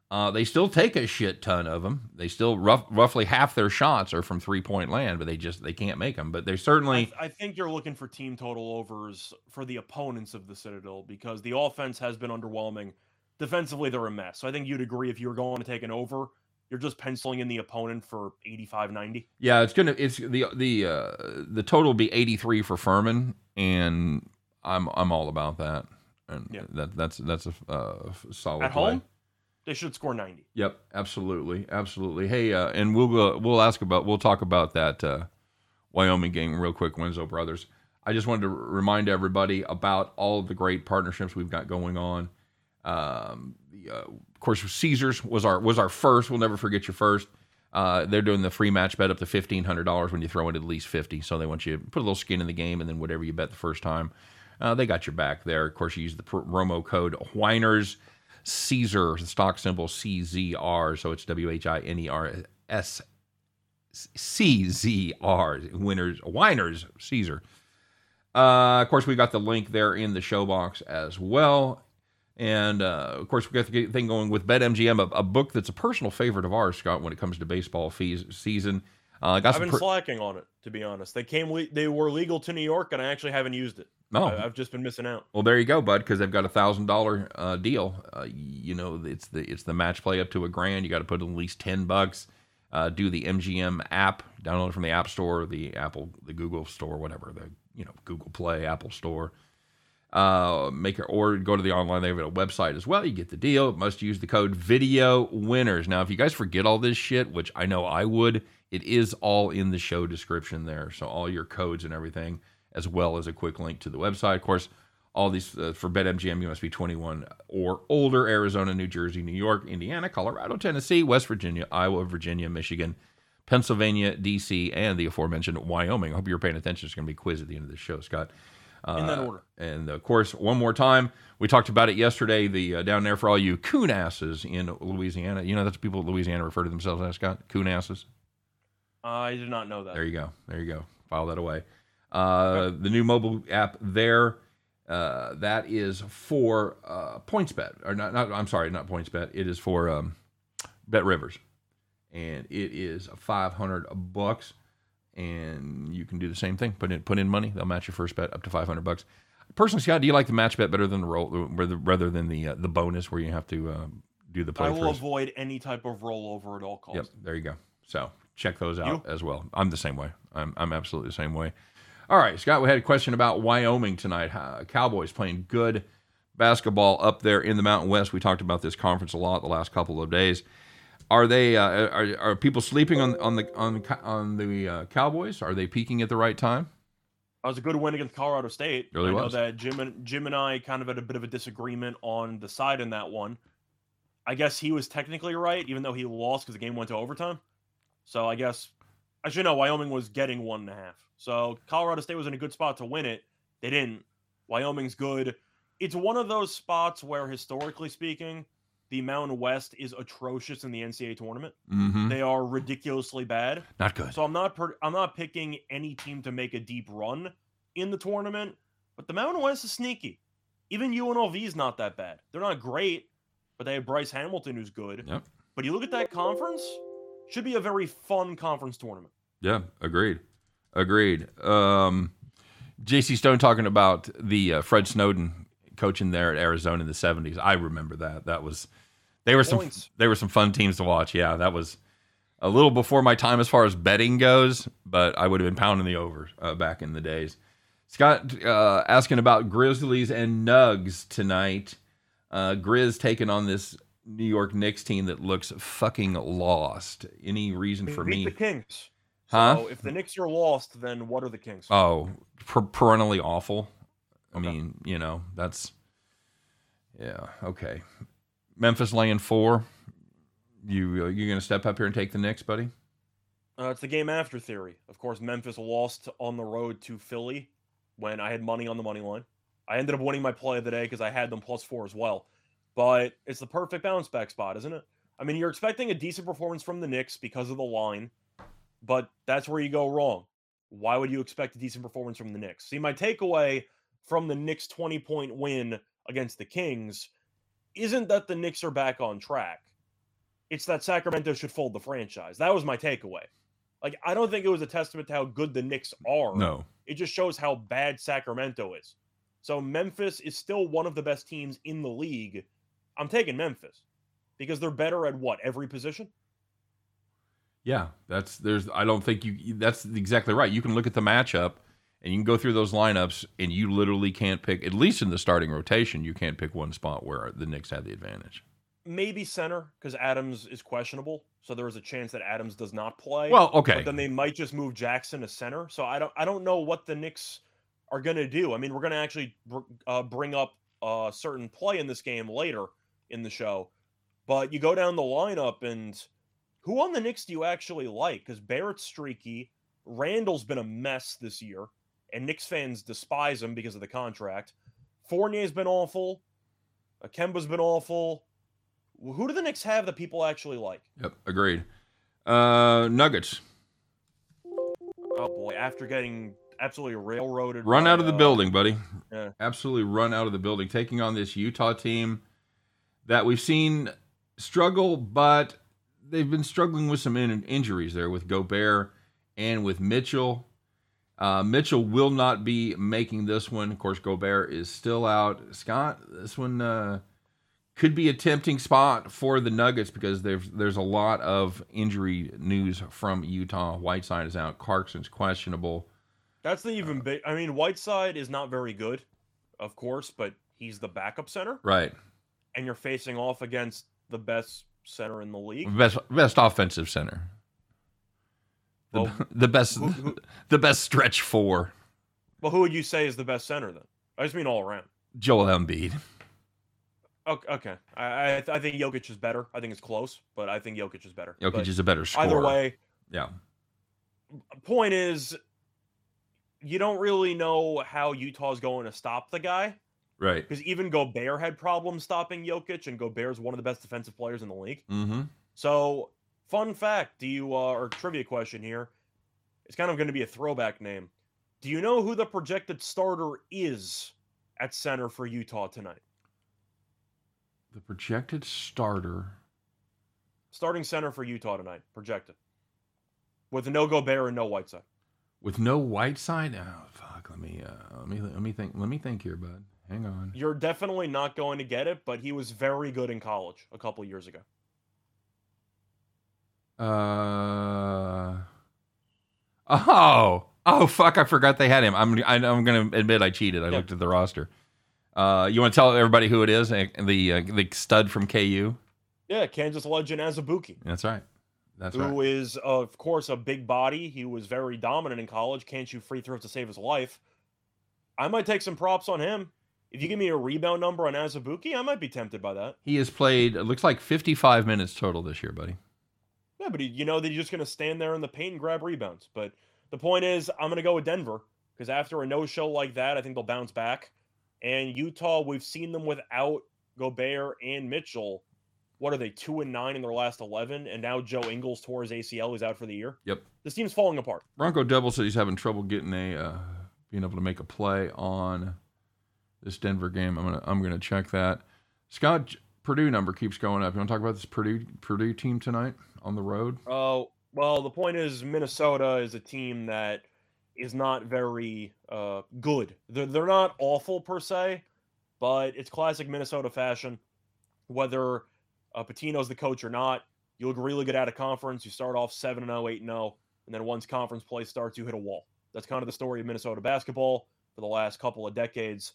uh, they still take a shit ton of them. They still rough, roughly half their shots are from three point land, but they just they can't make them. But they're I, certainly th- I think you're looking for team total overs for the opponents of the Citadel because the offense has been underwhelming. Defensively, they're a mess. So I think you'd agree if you were going to take an over, you're just penciling in the opponent for 85 90. Yeah, it's gonna it's the the uh, the total will be eighty three for Furman, and I'm I'm all about that. And Yeah. that that's that's a uh, solid At play. home, they should score 90. Yep, absolutely, absolutely. Hey, uh, and we'll go, we'll ask about we'll talk about that uh, Wyoming game real quick, Winslow Brothers. I just wanted to remind everybody about all the great partnerships we've got going on. Um, the, uh, of course, Caesars was our was our first. We'll never forget your first. Uh, they're doing the free match bet up to fifteen hundred dollars when you throw in at least fifty. So they want you to put a little skin in the game, and then whatever you bet the first time, uh, they got your back there. Of course, you use the pr- promo code Whiners Caesar, the stock symbol CZR. So it's W H I N E R S C Z R. Winners, Whiners Caesar. Uh, of course, we got the link there in the show box as well. And uh, of course, we got the thing going with BetMGM, a, a book that's a personal favorite of ours, Scott, when it comes to baseball fees season. Uh, got I've been pr- slacking on it, to be honest. They came, le- they were legal to New York, and I actually haven't used it. oh, I- I've just been missing out. well, there you go, bud, because they've got a thousand dollar uh, deal. Uh, you know, it's the it's the match play up to a grand. You got to put at least ten bucks. Uh, do the MGM app, download it from the App Store, the Apple, the Google Store, whatever, the you know Google Play, Apple Store. Uh, make it or go to the online. They have a website as well. You get the deal. Must use the code Video Winners. Now, if you guys forget all this shit, which I know I would, it is all in the show description there. So all your codes and everything, as well as a quick link to the website. Of course, all these uh, for BetMGM, you must be 21 or older. Arizona, New Jersey, New York, Indiana, Colorado, Tennessee, West Virginia, Iowa, Virginia, Michigan, Pennsylvania, D.C., and the aforementioned Wyoming. I hope you're paying attention. It's going to be a quiz at the end of the show, Scott. Uh, In that order. And of course, one more time, we talked about it yesterday. The uh, down there for all you coon asses in Louisiana. You know that's what people in Louisiana refer to themselves as Scott coon asses. I did not know that. There you go. There you go. File that away. Uh, the new mobile app there. Uh, that is for uh, PointsBet, or not, not? I'm sorry, not PointsBet. It is for um, Bet Rivers, and it is 500 bucks, and you can do the same thing. Put in put in money. They'll match your first bet up to 500 bucks. Personally, Scott, do you like the match bet better than the roll, rather rather than the uh, the bonus where you have to uh, do the play? I will avoid any type of rollover at all costs. Yep, there you go. So check those out as well. I'm the same way. I'm I'm absolutely the same way. All right, Scott, we had a question about Wyoming tonight. Uh, Cowboys playing good basketball up there in the Mountain West. We talked about this conference a lot the last couple of days. Are they uh, are, are people sleeping on on the on on the uh, Cowboys? Are they peaking at the right time? That was a good win against Colorado State. Really I know was. that Jim and Jim and I kind of had a bit of a disagreement on the side in that one. I guess he was technically right, even though he lost because the game went to overtime. So I guess I should know Wyoming was getting one and a half. So Colorado State was in a good spot to win it. They didn't. Wyoming's good. It's one of those spots where, historically speaking, the Mountain West is atrocious in the NCAA tournament. Mm-hmm. They are ridiculously bad. Not good. So I'm not per- I'm not picking any team to make a deep run in the tournament, but the Mountain West is sneaky. Even UNLV is not that bad. They're not great, but they have Bryce Hamilton who's good. Yep. But you look at that conference, should be a very fun conference tournament. Yeah, agreed. Agreed. Um, J.C. Stone talking about the uh, Fred Snowden coaching there at Arizona in the '70s. I remember that. That was they were some Points. they were some fun teams to watch. Yeah, that was a little before my time as far as betting goes, but I would have been pounding the over uh, back in the days. Scott uh, asking about Grizzlies and Nugs tonight. Uh, Grizz taking on this New York Knicks team that looks fucking lost. Any reason for me? the Kings. Huh? So if the Knicks are lost, then what are the Kings? Oh, per- perennially awful. I Okay. mean, you know, that's yeah, okay. Memphis laying four. You uh, you gonna step up here and take the Knicks, buddy? Uh, it's the game after theory. Of course, Memphis lost on the road to Philly when I had money on the money line. I ended up winning my play of the day because I had them plus four as well. But it's the perfect bounce back spot, isn't it? I mean, you're expecting a decent performance from the Knicks because of the line, but that's where you go wrong. Why would you expect a decent performance from the Knicks? See, my takeaway from the Knicks 20 point win against the Kings isn't that the Knicks are back on track. It's that Sacramento should fold the franchise. That was my takeaway. Like, I don't think it was a testament to how good the Knicks are. No. It just shows how bad Sacramento is. So Memphis is still one of the best teams in the league. I'm taking Memphis because they're better at what every position. Yeah, that's there's. I don't think you. That's exactly right. You can look at the matchup and you can go through those lineups, and you literally can't pick. At least in the starting rotation, you can't pick one spot where the Knicks had the advantage. Maybe center because Adams is questionable, so there is a chance that Adams does not play. Well, okay. but then they might just move Jackson to center. So I don't I don't know what the Knicks are going to do. I mean, we're going to actually br- uh, bring up a certain play in this game later in the show, but you go down the lineup and who on the Knicks do you actually like? Because Barrett's streaky, Randle's been a mess this year, and Knicks fans despise him because of the contract. Fournier's been awful. Kemba's been awful. Who do the Knicks have that people actually like? Yep, agreed. Uh, Nuggets Oh boy! After getting absolutely railroaded, run by, out of the uh, building, buddy. yeah. Absolutely run out of the building, taking on this Utah team that we've seen struggle, but they've been struggling with some in- injuries there with Gobert and with Mitchell. Uh, Mitchell will not be making this one. Of course, Gobert is still out. Scott, this one uh, could be a tempting spot for the Nuggets because there's there's a lot of injury news from Utah. Whiteside is out. Clarkson's questionable. That's the even big. I mean, Whiteside is not very good, of course, but he's the backup center, Right. and you're facing off against the best center in the league. Best best offensive center. The, Well, the best who- who- the best stretch four. Well, who would you say is the best center then? I just mean all around. Joel Embiid. Okay, okay. I I, I think Jokic is better. I think it's close, but I think Jokic is better. Jokic But is a better scorer. either way, Yeah. point is, you don't really know how Utah's going to stop the guy Right. because even Gobert had problems stopping Jokic, and Gobert's one of the best defensive players in the league. Mm-hmm. So, fun fact: Do you uh, or trivia question here? It's kind of going to be a throwback name. Do you know who the projected starter is at center for Utah tonight? The projected starter. Starting center for Utah tonight, projected, with no Gobert and no Whiteside. With no Whiteside? Oh fuck. Let me uh let me let me think let me think here, bud. Hang on. You're definitely not going to get it, but he was very good in college a couple years ago. Uh Oh. Oh fuck, I forgot they had him. I'm I, I'm going to admit I cheated. I looked at the roster. Uh you want to tell everybody who it is? Uh, The uh, the stud from KU? Yeah, Kansas legend Azubuike, That's right. That's who right. is of course a big body. He was very dominant in college. Can't shoot free throws to save his life. I might take some props on him. If you give me a rebound number on Azubuike, I might be tempted by that. He has played it looks like 55 minutes total this year, buddy. Yeah, but he, you know that he's just going to stand there in the paint and grab rebounds. But the point is, I'm going to go with Denver because after a no-show like that, I think they'll bounce back. And Utah, we've seen them without Gobert and Mitchell. What are they? Two and nine in their last eleven, and now Joe Ingles tore his ACL. He's out for the year. Yep. This team's falling apart. Bronco Devil said he's having trouble getting a uh, being able to make a play on this Denver game. I'm gonna I'm gonna check that. Scott Purdue number keeps going up. You want to talk about this Purdue Purdue team tonight on the road? Oh well, the point is Minnesota is a team that is not very uh, good. They're they're not awful per se, but it's classic Minnesota fashion. Whether uh, Pitino's the coach or not, you look really good out of conference. You start off seven and 0, 8 and zero, and then once conference play starts, you hit a wall. That's kind of the story of Minnesota basketball for the last couple of decades.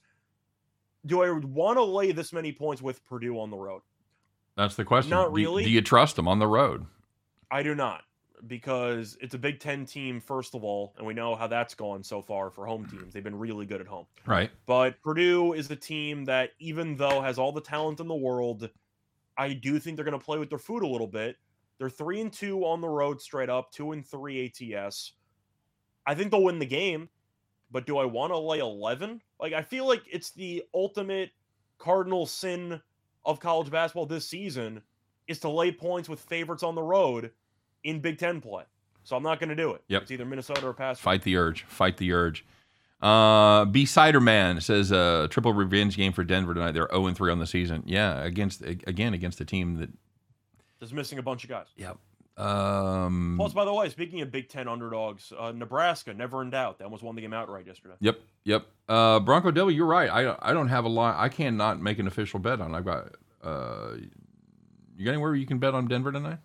Do I want to lay this many points with Purdue on the road? That's the question. Not Do you- really. Do, you trust them on the road? I do not because it's a Big Ten team, first of all, and we know how that's gone so far for home teams. They've been really good at home. Right. But Purdue is a team that, even though has all the talent in the world, I do think they're going to play with their food a little bit. They're three and two on the road straight up, two and three ATS. I think they'll win the game, but do I want to lay 11? Like, I feel like it's the ultimate cardinal sin of college basketball this season is to lay points with favorites on the road in Big Ten play. So I'm not going to do it. Yep. It's either Minnesota or pass. Fight the urge. Fight the urge. Uh, B Cider Man says uh, triple revenge game for Denver tonight. They're 0 3 on the season. Yeah, against again against a team that. Just missing a bunch of guys. Yeah. Um, Plus, by the way, speaking of Big Ten underdogs, uh, Nebraska never in doubt. They almost won the game outright yesterday. Yep, yep. Uh, Bronco Devil, you're right. I I don't have a lot. I cannot make an official bet on. I've got. Uh, you got anywhere you can bet on Denver tonight?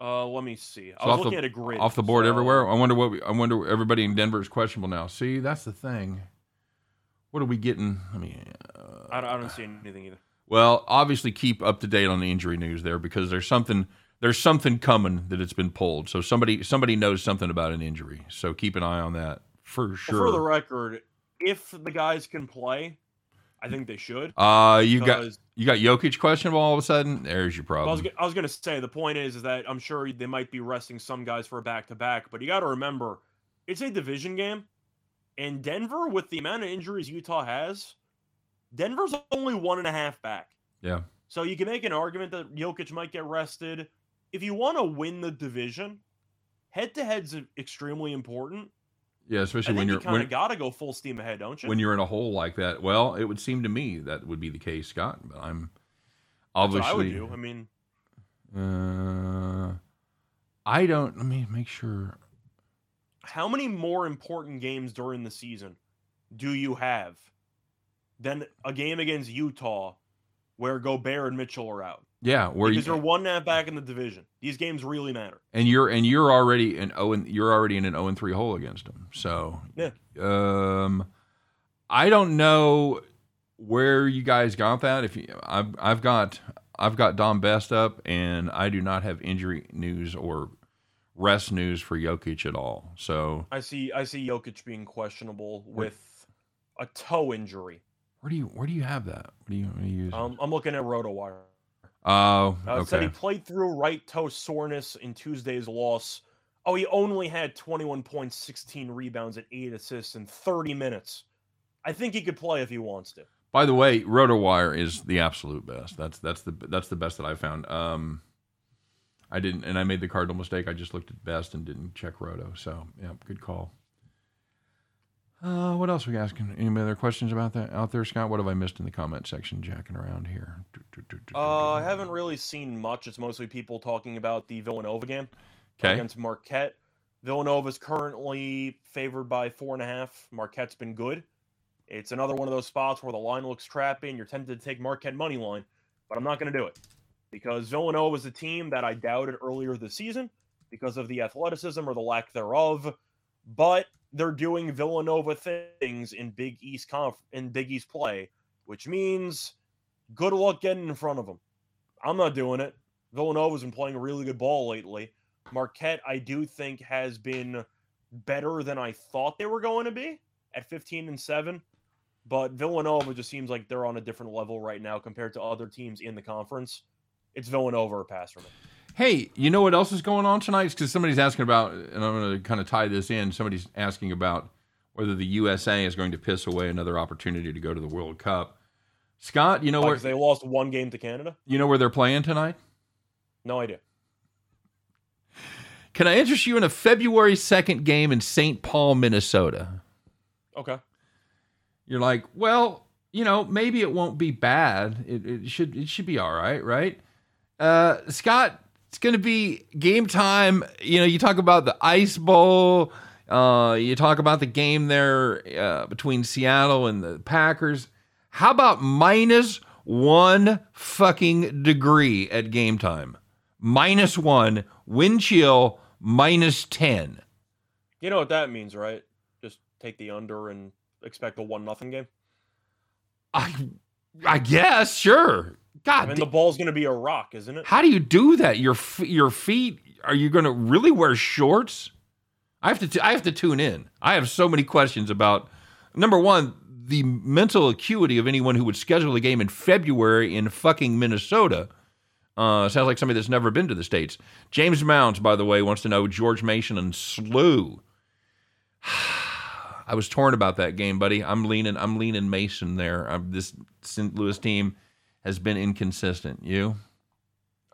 Uh, let me see. I So was off the- at a grid Off the board so- everywhere. I wonder what. We, I wonder everybody in Denver is questionable now. See, that's the thing. What are we getting? I mean, uh, I don't, I don't see anything either. well, obviously keep up to date on the injury news there because there's something there's something coming that it's been pulled. So somebody somebody knows something about an injury. So keep an eye on that for Well, sure. for the record, if the guys can play, I think they should. uh, you got you got Jokic questionable all of a sudden. There's your I was, problem. I was going to say the point is, is that I'm sure they might be resting some guys for a back to back, but you got to remember it's a division game, and Denver with the amount of injuries Utah has, Denver's only one and a half back. Yeah. So you can make an argument that Jokic might get rested. If you want to win the division, head to head's is extremely important. Yeah, especially when you you're kind when, of got to go full steam ahead, don't you? when you're in a hole like that. Well, it would seem to me that would be the case, Scott. But I'm obviously. I would do. I mean, Uh, I don't. Let me make sure. how many more important games during the season do you have than a game against Utah where Gobert and Mitchell are out? Yeah, where because you they're one half back in the division. These games really matter. and you're and you're already an oh and you're already in an zero and three hole against them. So Yeah. um, I don't know where you guys got that. If you, I've I've got I've got Don Best up, and I do not have injury news or rest news for Jokic at all. So I see. I see Jokic being questionable with a toe injury. where do you where do you have that? What do you, what do you use? Um, I'm looking at RotoWire. Oh, Uh, it Said he played through right toe soreness in Tuesday's loss. Oh, he only had 21 points, 16 rebounds, and eight assists in 30 minutes. I think he could play if he wants to. By the way, RotoWire is the absolute best. That's that's the that's the best that I found. Um, I didn't, and I made the cardinal mistake. I just looked at best and didn't check Roto. So yeah, good call. Uh, what else we asking? Any other questions about that out there, Scott? What have I missed in the comment section, jacking around here? Uh, I haven't really seen much. It's mostly people talking about the Villanova game Okay. against Marquette. Villanova is currently favored by four and a half. Marquette's been good. It's another one of those spots where the line looks crappy and you're tempted to take Marquette money line, but I'm not going to do it because Villanova is a team that I doubted earlier this season because of the athleticism or the lack thereof. But they're doing Villanova things in Big East conf- in Big East play, which means good luck getting in front of them. I'm not doing it. Villanova's been playing a really good ball lately. Marquette, I do think, has been better than I thought they were going to be at 15 and 7. But Villanova just seems like they're on a different level right now compared to other teams in the conference. It's Villanova or pass for me. Hey, you know what else is going on tonight? Because somebody's asking about, and I'm going to kind of tie this in. Somebody's asking about whether the USA is going to piss away another opportunity to go to the World Cup. Scott, you know Like, where they lost one game to Canada? you know where they're playing tonight? No idea. Can I interest you in a February 2nd game in St. Paul, Minnesota? Okay. You're like, well, you know, maybe it won't be bad. It, it should it should be all right, right? Uh, Scott, it's going to be game time. You know, you talk about the Ice Bowl. Uh, you talk about the game there uh, between Seattle and the Packers. How about minus one fucking degree at game time? Minus one, wind chill, minus 10. You know what that means, right? Just take the under and expect a one nothing game. I, I guess, sure. God, mean, the ball's going to be a rock, isn't it? How do you do that? Your f- your feet? Are you going to really wear shorts? I have to. T- I have to tune in. I have so many questions about number one, the mental acuity of anyone who would schedule a game in February in fucking Minnesota. Uh, sounds like somebody that's never been to the states. James Mounds, by the way, wants to know George Mason and Slew. I was torn about that game, buddy. I'm leaning. I'm leaning Mason there. I'm, this St. Louis team has been inconsistent. You?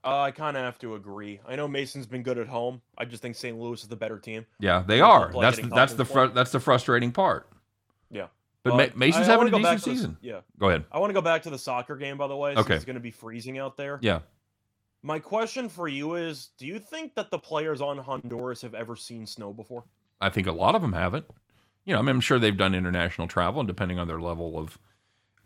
Uh, I kind of have to agree. I know Mason's been good at home. I just think St. Louis is the better team. Yeah, they are. like That's the, that's the fru- that's the frustrating part. Yeah. But, Ma- Mason's I- having a decent to the- season. yeah. Go ahead. I want to go back to the soccer game, by the way. Okay. It's going to be freezing out there. Yeah. My question for you is Do you think that the players on Honduras have ever seen snow before? I think a lot of them haven't. You know, I mean, I'm sure they've done international travel, and depending on their level of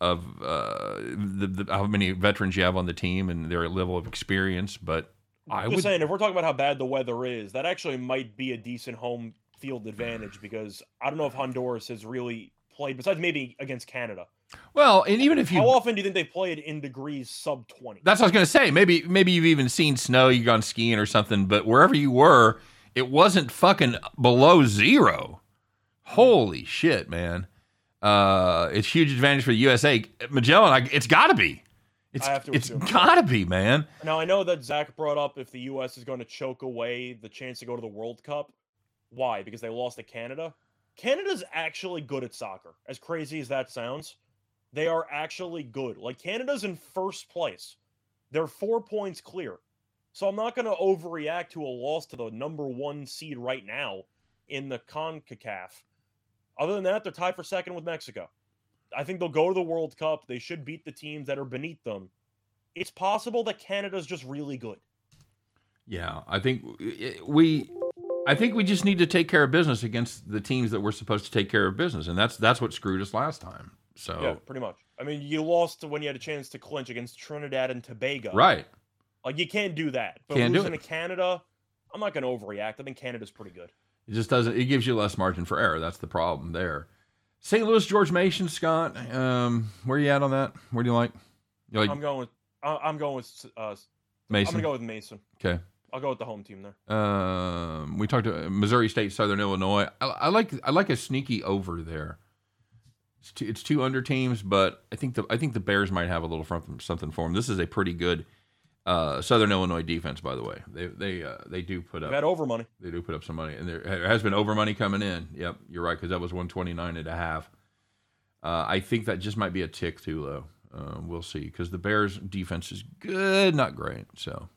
of uh, the, the, how many veterans you have on the team and their level of experience, but I Just would. saying, if we're talking about how bad the weather is, that actually might be a decent home field advantage because I don't know if Honduras has really played, besides maybe against Canada. Well, and even if you How often do you think they've played in degrees sub 20? That's what I was going to say. Maybe maybe you've even seen snow. You've gone skiing or something, but wherever you were, it wasn't fucking below zero. Holy shit, man! Uh, it's huge advantage for the USA. Magellan, I, it's got to be. It's I have to it's got to be, man. Now I know that Zach brought up if the U.S. is going to choke away the chance to go to the World Cup. Why? Because they lost to Canada. Canada's actually good at soccer. As crazy as that sounds, they are actually good. Like Canada's in first place. They're four points clear. So I'm not going to overreact to a loss to the number one seed right now in the CONCACAF. Other than that, they're tied for second with Mexico. I think they'll go to the World Cup. They should beat the teams that are beneath them it's possible that Canada's just really good. Yeah, I think eh, we, I think we just need to take care of business against the teams that we're supposed to take care of business, and that's that's what screwed us last time. So Yeah, pretty much. I mean, you lost when you had a chance to clinch against Trinidad and Tobago. right, Like you can't do that. But Can't do losing it. to Canada, I'm not going to overreact. I think Canada's pretty good. It just doesn't. It gives you less margin for error. That's the problem there. St. Louis, George Mason, Scott. Um, where you at on that? Where do you like? You like I'm going with I'm going with uh, I'm Mason? going to go with Mason. okay. I'll go with the home team there. Um, we talked to Missouri State, Southern Illinois. I, I like I like a sneaky over there. It's two, it's two under teams, but I think the I think the Bears might have a little from, something for them. This is a pretty good uh, Southern Illinois defense, by the way. They they uh, they do put up had over money. they do put up some money, and there has been over money coming in. Yep, you're right because that was 129 and a half. Uh, I think that just might be a tick too low. Uh, we'll see because the Bears defense is good, not great. So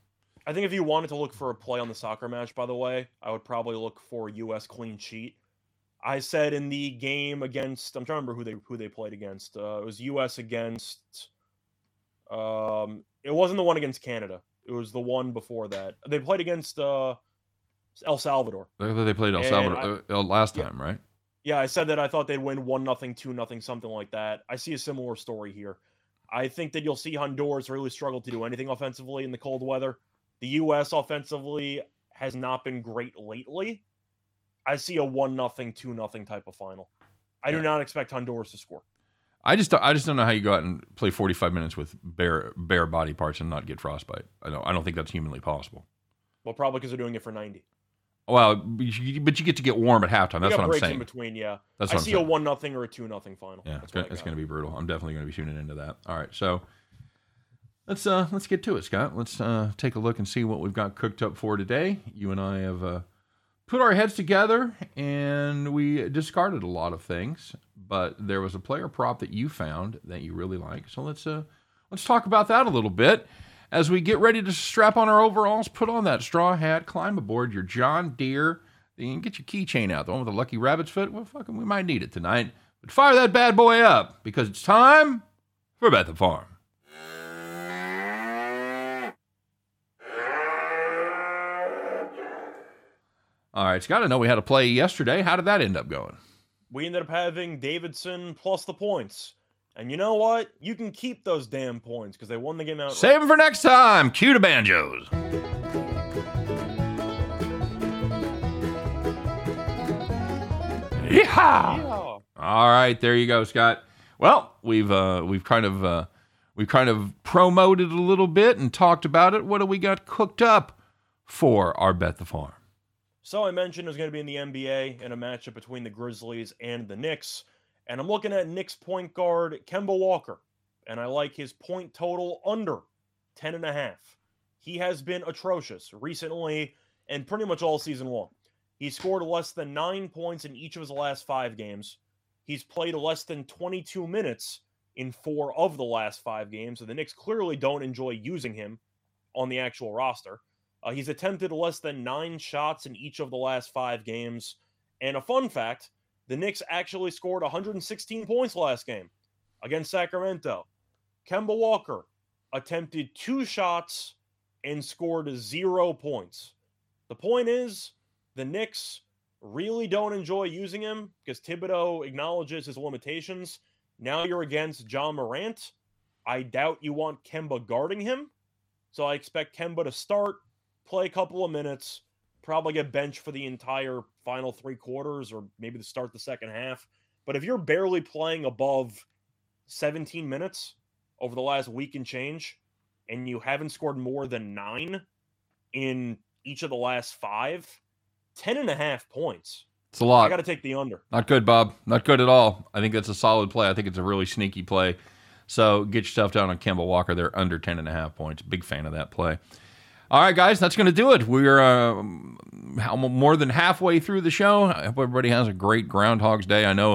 I think if you wanted to look for a play on the soccer match, by the way, I would probably look for U.S. clean sheet. I said in the game against I'm trying to remember who they who they played against. Uh, it was U.S. against. Um, it wasn't the one against Canada. It was the one before that. They played against uh, El Salvador. they they played El And Salvador uh, uh, last yeah. time, right? Yeah, I said that I thought they'd win one nothing, two nothing, something like that. I see a similar story here. I think that you'll see Honduras really struggle to do anything offensively in the cold weather. The U.S. offensively has not been great lately. I see a one nothing, two nothing type of final. I do not expect Honduras to score. I just I just don't know how you go out and play 45 minutes with bare bare body parts and not get frostbite. I don't I don't think that's humanly possible. Well, probably because they're doing it for ninety. Well, but you, but you get to get warm at halftime. That's what I'm breaks in saying. between. Yeah, That's I what I'm see saying. a one nothing or a two nothing final. Yeah, That's it's gonna, what I it's got. gonna be brutal. I'm definitely gonna be tuning into that. All right, so let's uh let's get to it, Scott. Let's uh take a look and see what we've got cooked up for today. You and I have uh put our heads together and we discarded a lot of things, but there was a player prop that you found that you really like. So let's uh let's talk about that a little bit. As we get ready to strap on our overalls, put on that straw hat, climb aboard your John Deere, and get your keychain out, the one with the lucky rabbit's foot. Well, fucking, we might need it tonight. But fire that bad boy up because it's time for Bet the Farm. All right, Scott, I know we had a play yesterday. How did that end up going? we ended up having Davidson plus the points. And you know what? You can keep those damn points because they won the game out. Save them for next time. Cue to banjos. Yeehaw! Yeah. All right, there you go, Scott. Well, we've uh, we've kind of uh, we've kind of promoted a little bit and talked about it. What do we got cooked up for our bet the farm? So I mentioned it was going to be in the NBA in a matchup between the Grizzlies and the Knicks. And I'm looking at Knicks point guard Kemba Walker. And I like his point total under 10 and a half. He has been atrocious recently and pretty much all season long. He scored less than nine points in each of his last five games. He's played less than 22 minutes in four of the last five games. So the Knicks clearly don't enjoy using him on the actual roster. Uh, he's attempted less than nine shots in each of the last five games. And a fun fact the Knicks actually scored 116 points last game against Sacramento. Kemba Walker attempted two shots and scored zero points. The point is, the Knicks really don't enjoy using him because Thibodeau acknowledges his limitations. Now you're against Ja Morant. I doubt you want Kemba guarding him. So I expect Kemba to start, play a couple of minutes, probably get benched for the entire final three quarters or maybe to start the second half. But if you're barely playing above 17 minutes over the last week and change, and you haven't scored more than nine in each of the last five, 10 and a half points. It's a lot. I got to take the under. Not good, Bob. Not good at all. I think that's a solid play. I think it's a really sneaky play. So get yourself down on Kemba Walker. They're under 10 and a half points. Big fan of that play. All right, guys, that's going to do it. We're uh, more than halfway through the show. I hope everybody has a great Groundhog's Day. I know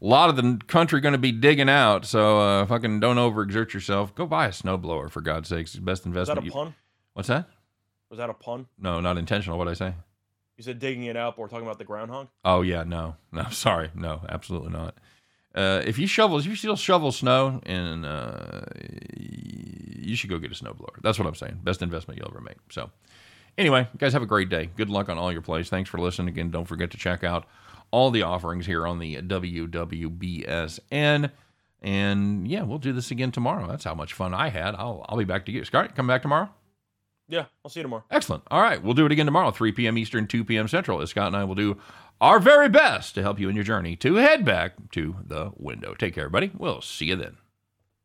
a lot of the country going to be digging out, so uh, fucking don't overexert yourself. Go buy a snowblower, for God's sakes. It's the best Was that investment. a you- pun? What's that? Was that a pun? No, not intentional. What I say? You said digging it out, but we're talking about the groundhog. Oh yeah, no, no, sorry, no, absolutely not. Uh, if you shovel, if you still shovel snow, and uh, you should go get a snowblower. That's what I'm saying. Best investment you'll ever make. So, anyway, guys have a great day. Good luck on all your plays. Thanks for listening. Again, don't forget to check out all the offerings here on the WWBSN. And yeah, we'll do this again tomorrow. That's how much fun I had. I'll I'll be back to you. Scott, come back tomorrow. Yeah, I'll see you tomorrow. Excellent. All right. We'll do it again tomorrow, 3 p.m. Eastern, 2 p.m. Central, as Scott and I will do our very best to help you in your journey to head back to the window. Take care, everybody. We'll see you then.